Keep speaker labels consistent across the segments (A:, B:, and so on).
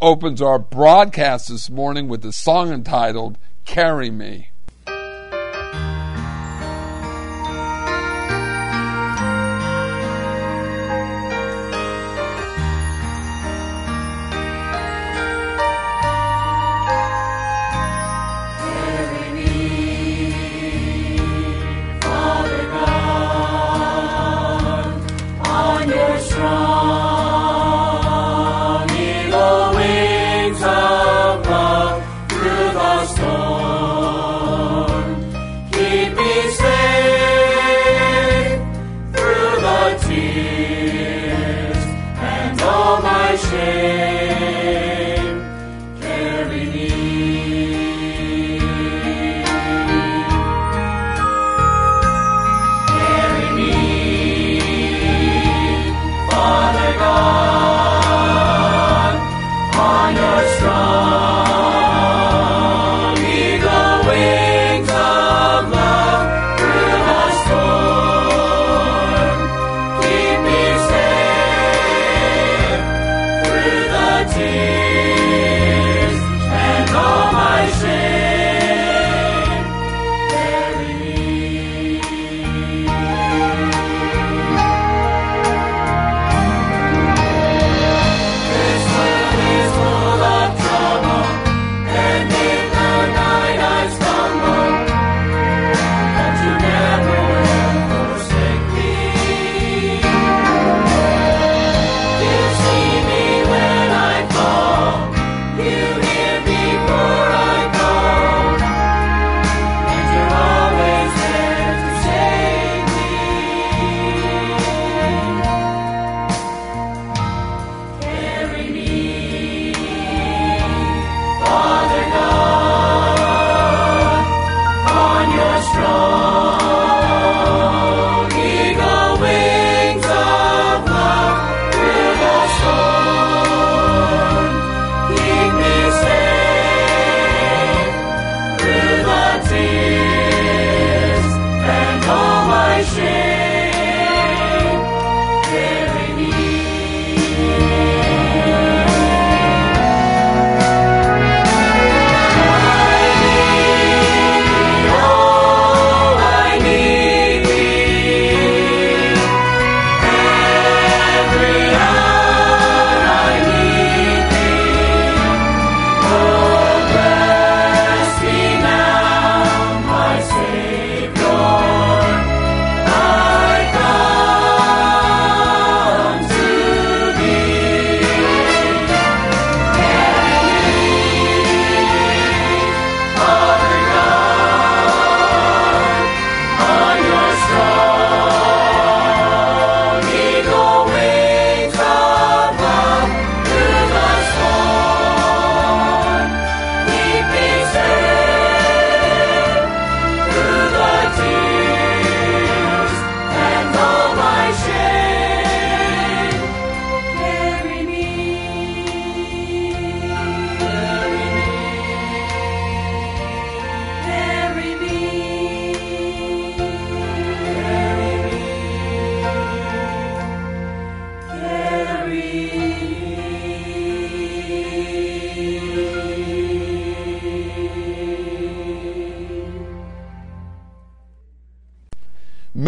A: opens our broadcast this morning with the song entitled Carry Me.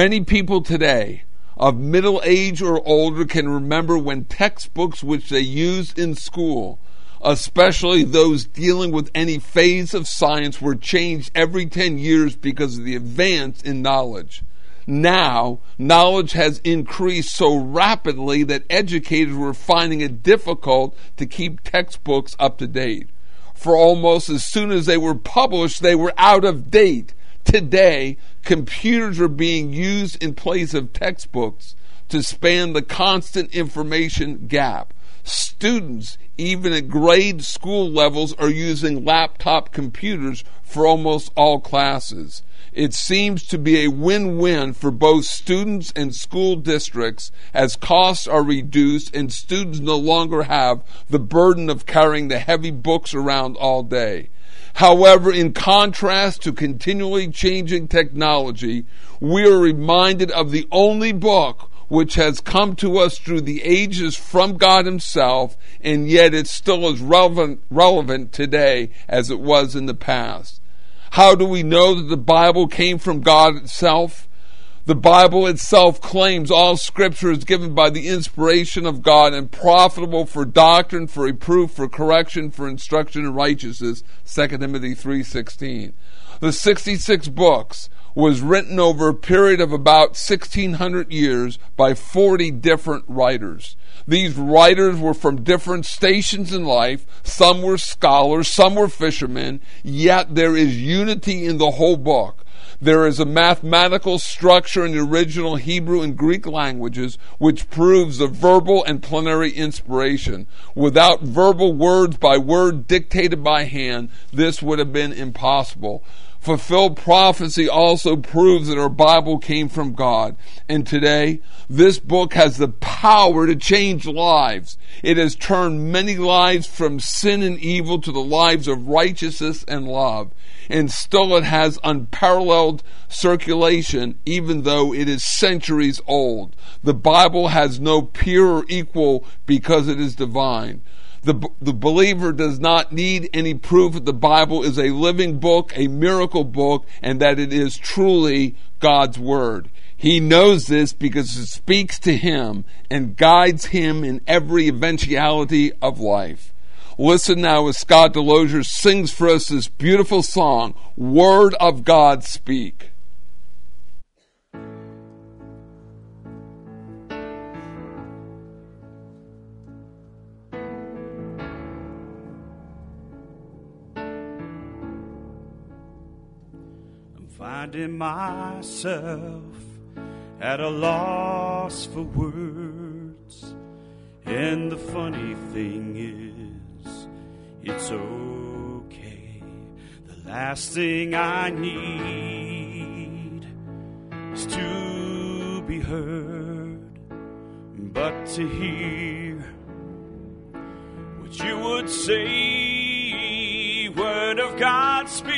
A: Many people today of middle age or older can remember when textbooks which they used in school, especially those dealing with any phase of science, were changed every 10 years because of the advance in knowledge.
B: Now, knowledge has increased so rapidly that educators were finding it difficult to keep textbooks up to date. For almost as soon as they were published, they were out of date. Today, computers are being used in place of textbooks to span the constant information gap. Students, even at grade school levels, are using laptop computers for almost all classes. It seems to be a win win for both students and school districts as costs are reduced and students no longer have the burden of carrying the heavy books around all day. However, in contrast to continually changing technology, we are reminded of the only book which has come to us through the ages from God Himself, and yet it's still as relevant, relevant today as it was in the past. How do we know that the Bible came from God itself? The Bible itself claims all scripture is given by the inspiration of God and profitable for doctrine, for reproof, for correction, for instruction in righteousness. 2 Timothy 3:16. The 66 books was written over a period of about 1600 years by 40 different writers. These writers were from different stations in life. Some were scholars, some were fishermen, yet there is unity in the whole book. There is a mathematical structure in the original Hebrew and Greek languages which proves the verbal and plenary inspiration. Without verbal words by word dictated by hand, this would have been impossible. Fulfilled prophecy also proves that our Bible came from God. And today, this book has the power to change lives. It has turned many lives from sin and evil to the lives of righteousness and love. And still it has unparalleled circulation, even though it is centuries old. The Bible has no peer or equal because it is divine. The, the believer does not need any proof that the Bible is a living book, a miracle book, and that it is truly God's Word. He knows this because it speaks to him and guides him in every eventuality of life. Listen now as Scott Delosier sings for us this beautiful song, Word of God Speak.
C: Finding myself at a loss for words. And the funny thing is, it's okay. The last thing I need is to be heard, but to hear what you would say, word of God speak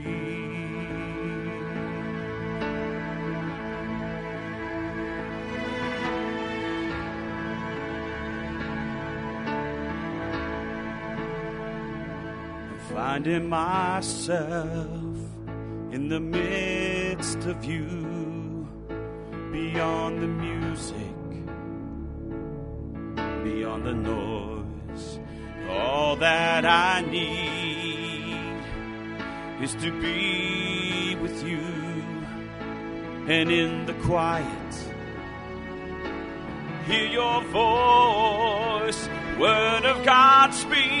C: Finding myself in the midst of you, beyond the music, beyond the noise. All that I need is to be with you, and in the quiet, hear your voice, word of God speak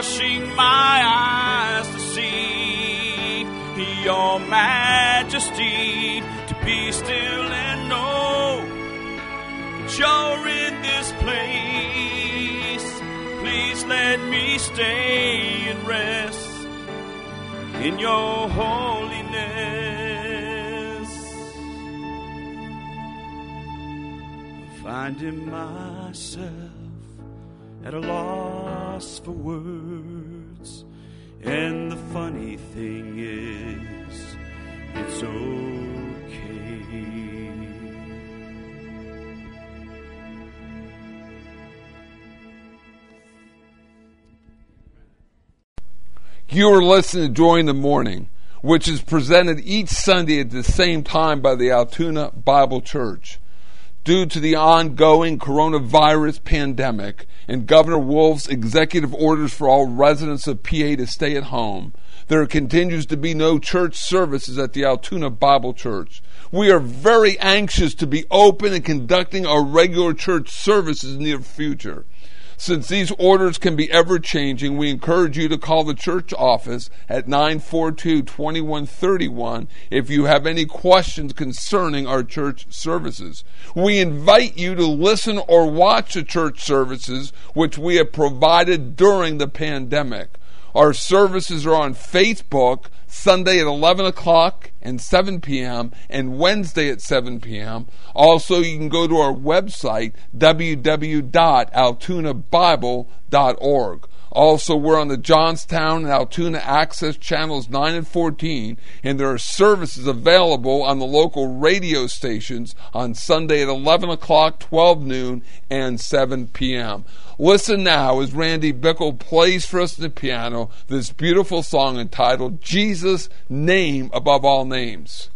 C: washing my eyes to see your majesty, to be still and know that you're in this place. Please let me stay and rest in your holiness. Finding myself at a loss for words. And the funny thing is, it's okay.
B: You are listening to in the Morning, which is presented each Sunday at the same time by the Altoona Bible Church. Due to the ongoing coronavirus pandemic and Governor Wolf's executive orders for all residents of PA to stay at home, there continues to be no church services at the Altoona Bible Church. We are very anxious to be open and conducting our regular church services in the near future. Since these orders can be ever changing, we encourage you to call the church office at 942 2131 if you have any questions concerning our church services. We invite you to listen or watch the church services which we have provided during the pandemic. Our services are on Facebook Sunday at 11 o'clock and 7 p.m., and Wednesday at 7 p.m. Also, you can go to our website, www.altoonabible.org. Also, we're on the Johnstown and Altoona Access channels 9 and 14, and there are services available on the local radio stations on Sunday at 11 o'clock, 12 noon, and 7 p.m. Listen now as Randy Bickle plays for us the piano this beautiful song entitled Jesus, Name Above All Names.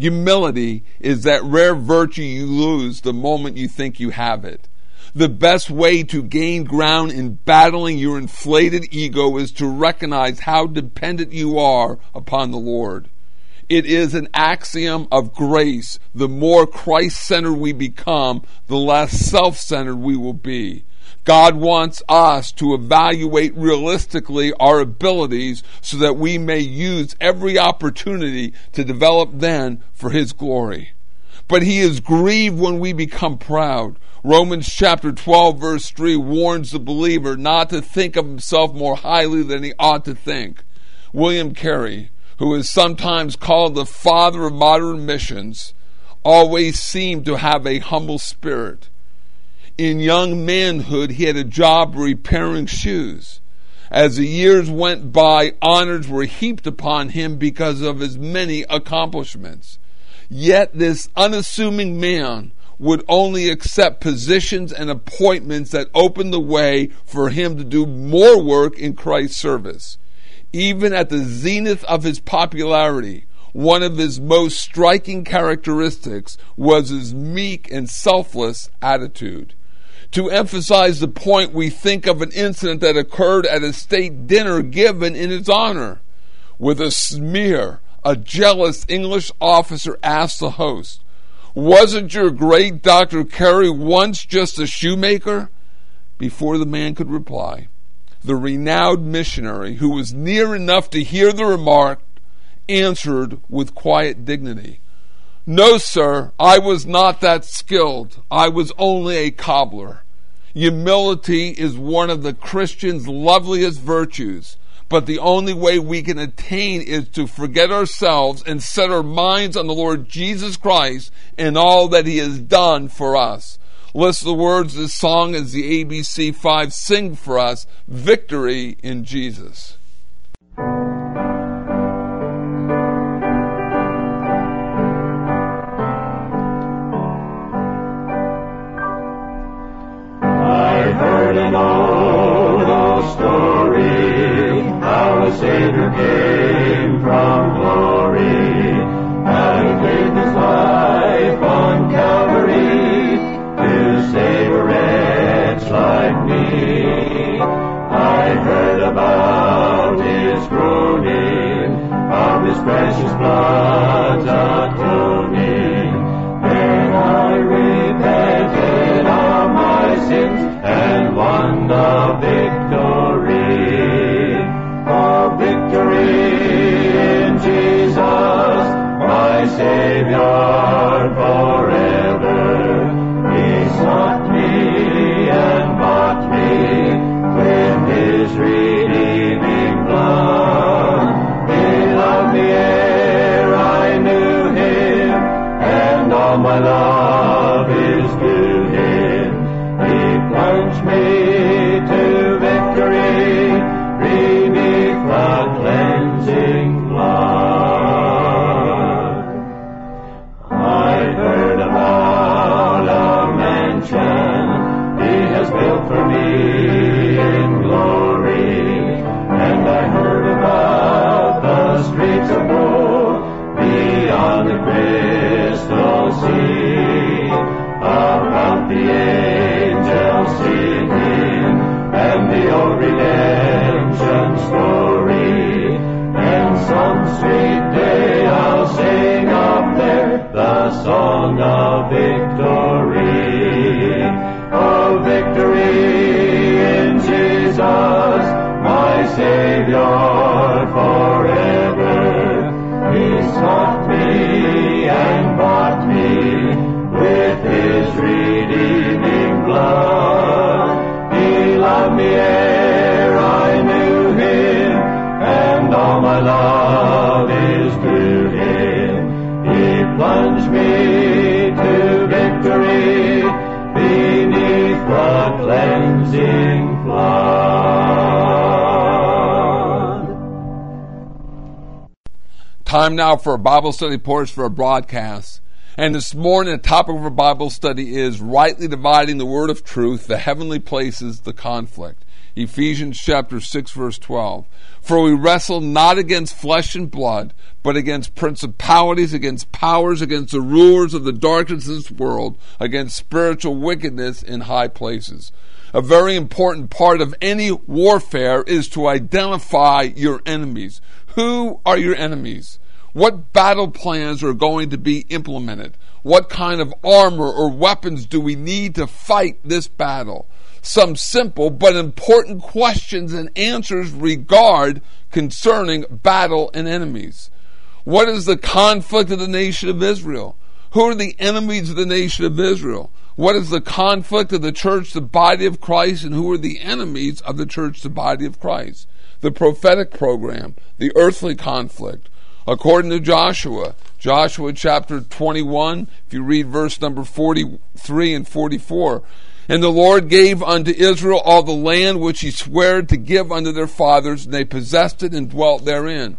B: Humility is that rare virtue you lose the moment you think you have it. The best way to gain ground in battling your inflated ego is to recognize how dependent you are upon the Lord. It is an axiom of grace. The more Christ centered we become, the less self centered we will be. God wants us to evaluate realistically our abilities so that we may use every opportunity to develop then for His glory. But He is grieved when we become proud. Romans chapter 12 verse 3 warns the believer not to think of himself more highly than he ought to think. William Carey, who is sometimes called the father of modern missions, always seemed to have a humble spirit. In young manhood, he had a job repairing shoes. As the years went by, honors were heaped upon him because of his many accomplishments. Yet this unassuming man would only accept positions and appointments that opened the way for him to do more work in Christ's service. Even at the zenith of his popularity, one of his most striking characteristics was his meek and selfless attitude. To emphasize the point, we think of an incident that occurred at a state dinner given in his honor. With a smear, a jealous English officer asked the host, wasn't your great Dr. Carey once just a shoemaker? Before the man could reply, the renowned missionary, who was near enough to hear the remark, answered with quiet dignity No, sir, I was not that skilled. I was only a cobbler. Humility is one of the Christian's loveliest virtues. But the only way we can attain is to forget ourselves and set our minds on the Lord Jesus Christ and all that He has done for us. Listen to the words of this song as the ABC 5 sing for us Victory in Jesus.
A: Savior.
B: Time now for a Bible study portion for a broadcast. And this morning, the topic of our Bible study is rightly dividing the word of truth, the heavenly places, the conflict. Ephesians chapter 6 verse 12. For we wrestle not against flesh and blood, but against principalities, against powers, against the rulers of the darkness of this world, against spiritual wickedness in high places. A very important part of any warfare is to identify your enemies. Who are your enemies? What battle plans are going to be implemented? What kind of armor or weapons do we need to fight this battle? Some simple but important questions and answers regard concerning battle and enemies. What is the conflict of the nation of Israel? Who are the enemies of the nation of Israel? What is the conflict of the church, the body of Christ, and who are the enemies of the church, the body of Christ? The prophetic program, the earthly conflict. According to Joshua, Joshua chapter 21, if you read verse number 43 and 44, and the Lord gave unto Israel all the land which he sware to give unto their fathers, and they possessed it and dwelt therein.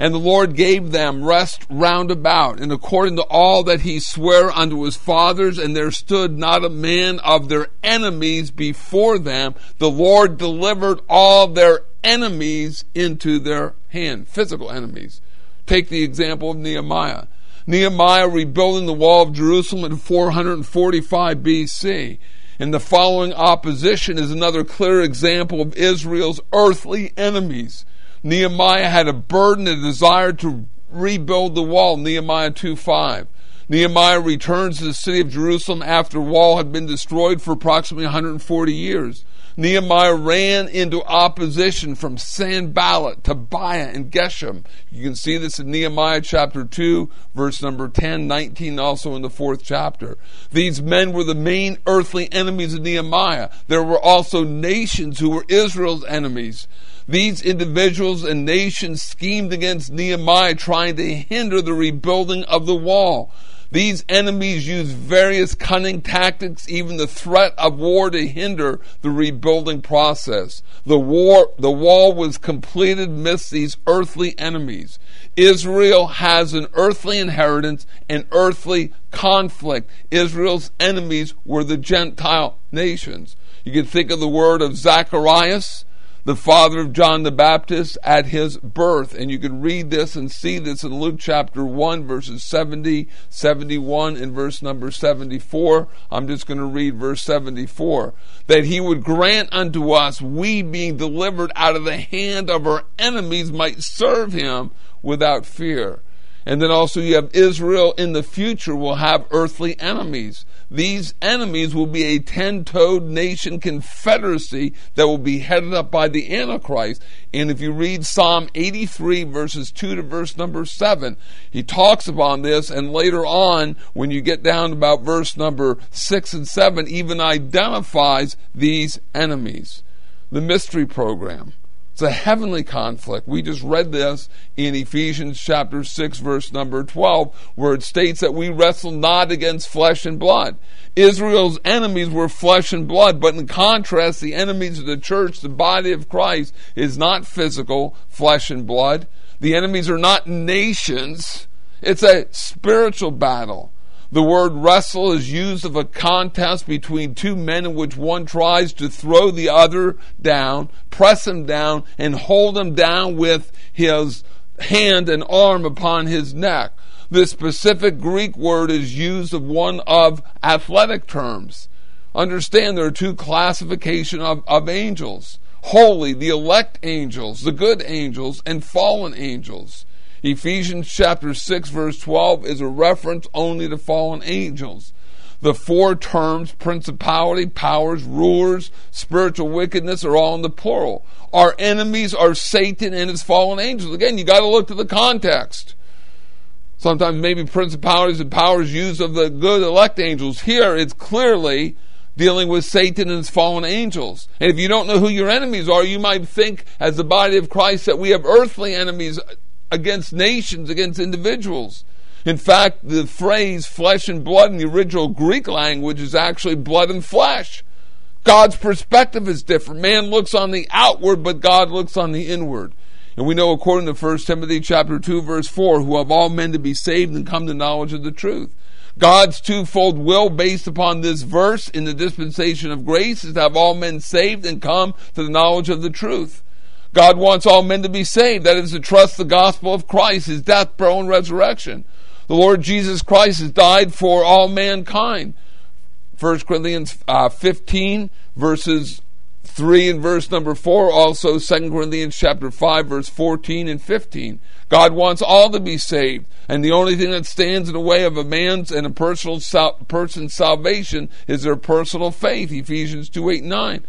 B: And the Lord gave them rest round about, and according to all that he sware unto his fathers, and there stood not a man of their enemies before them. The Lord delivered all their enemies into their hand, physical enemies. Take the example of Nehemiah. Nehemiah rebuilding the wall of Jerusalem in 445 BC. And the following opposition is another clear example of Israel's earthly enemies. Nehemiah had a burden, a desire to rebuild the wall, Nehemiah 2 5. Nehemiah returns to the city of Jerusalem after the wall had been destroyed for approximately 140 years. Nehemiah ran into opposition from Sanballat, Tobiah, and Geshem. You can see this in Nehemiah chapter 2, verse number 10, 19, also in the fourth chapter. These men were the main earthly enemies of Nehemiah. There were also nations who were Israel's enemies. These individuals and nations schemed against Nehemiah, trying to hinder the rebuilding of the wall. These enemies use various cunning tactics, even the threat of war to hinder the rebuilding process. The war, the wall was completed amidst these earthly enemies. Israel has an earthly inheritance and earthly conflict. Israel's enemies were the Gentile nations. You can think of the word of Zacharias the father of John the Baptist at his birth. And you can read this and see this in Luke chapter 1, verses 70, 71, and verse number 74. I'm just going to read verse 74. That he would grant unto us, we being delivered out of the hand of our enemies, might serve him without fear. And then also you have Israel in the future will have earthly enemies. These enemies will be a ten toed nation confederacy that will be headed up by the Antichrist. And if you read Psalm 83, verses 2 to verse number 7, he talks about this. And later on, when you get down about verse number 6 and 7, even identifies these enemies. The mystery program. It's a heavenly conflict. We just read this in Ephesians chapter 6, verse number 12, where it states that we wrestle not against flesh and blood. Israel's enemies were flesh and blood, but in contrast, the enemies of the church, the body of Christ, is not physical, flesh and blood. The enemies are not nations. It's a spiritual battle. The word wrestle is used of a contest between two men in which one tries to throw the other down, press him down, and hold him down with his hand and arm upon his neck. This specific Greek word is used of one of athletic terms. Understand there are two classification of, of angels holy, the elect angels, the good angels, and fallen angels. Ephesians chapter 6 verse 12 is a reference only to fallen angels. The four terms, principality, powers, rulers, spiritual wickedness, are all in the plural. Our enemies are Satan and his fallen angels. Again, you got to look to the context. Sometimes maybe principalities and powers used of the good elect angels. Here, it's clearly dealing with Satan and his fallen angels. And if you don't know who your enemies are, you might think, as the body of Christ, that we have earthly enemies against nations, against individuals. In fact, the phrase flesh and blood in the original Greek language is actually blood and flesh. God's perspective is different. Man looks on the outward, but God looks on the inward. And we know according to 1 Timothy chapter 2 verse 4, who have all men to be saved and come to knowledge of the truth. God's twofold will based upon this verse in the dispensation of grace is to have all men saved and come to the knowledge of the truth. God wants all men to be saved. That is to trust the gospel of Christ, his death, burial, and resurrection. The Lord Jesus Christ has died for all mankind. 1 Corinthians uh, 15, verses 3 and verse number 4, also 2 Corinthians chapter 5, verse 14 and 15. God wants all to be saved. And the only thing that stands in the way of a man's and a personal sal- person's salvation is their personal faith. Ephesians 2, 8, 9.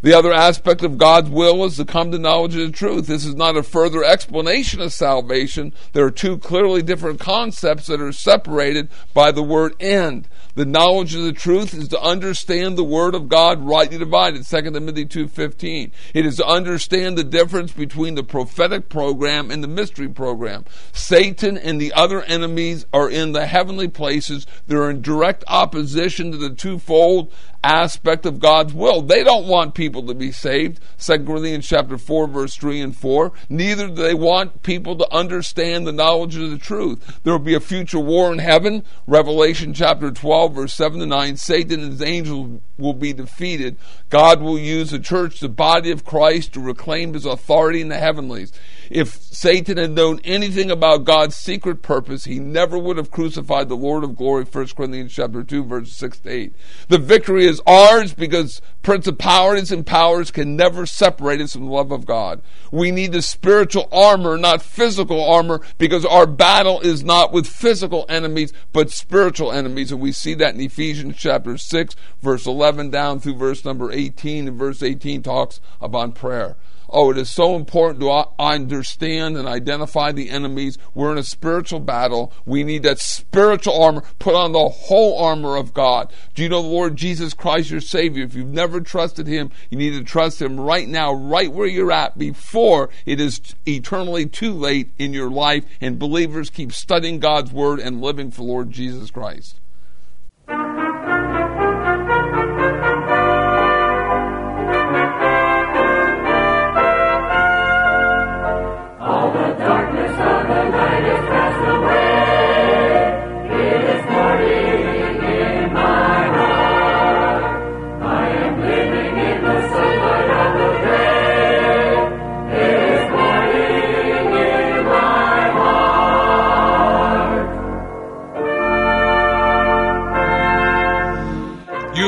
B: The other aspect of God's will is to come to knowledge of the truth. This is not a further explanation of salvation. There are two clearly different concepts that are separated by the word end. The knowledge of the truth is to understand the word of God rightly divided, 2 Timothy 2.15. It is to understand the difference between the prophetic program and the mystery program. Satan and the other enemies are in the heavenly places. They're in direct opposition to the twofold aspect of God's will. They don't want people to be saved. 2 Corinthians chapter 4 verse 3 and 4. Neither do they want people to understand the knowledge of the truth. There will be a future war in heaven. Revelation chapter 12 verse 7 to 9. Satan and his angels will be defeated. God will use the church, the body of Christ, to reclaim his authority in the heavenlies. If Satan had known anything about God's secret purpose, he never would have crucified the Lord of glory, 1 Corinthians chapter 2, verses 6 to 8. The victory is ours because principalities and powers can never separate us from the love of God. We need the spiritual armor, not physical armor, because our battle is not with physical enemies, but spiritual enemies. And we see that in Ephesians chapter 6, verse 11 down through verse number 18. And verse 18 talks about prayer. Oh, it is so important to understand and identify the enemies. We're in a spiritual battle. We need that spiritual armor. Put on the whole armor of God. Do you know the Lord Jesus Christ, your Savior? If you've never trusted Him, you need to trust Him right now, right where you're at, before it is eternally too late in your life. And believers keep studying God's Word and living for Lord Jesus Christ.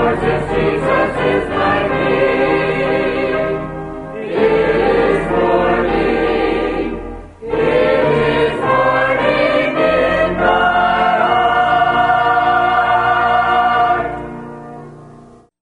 B: Jesus is my name.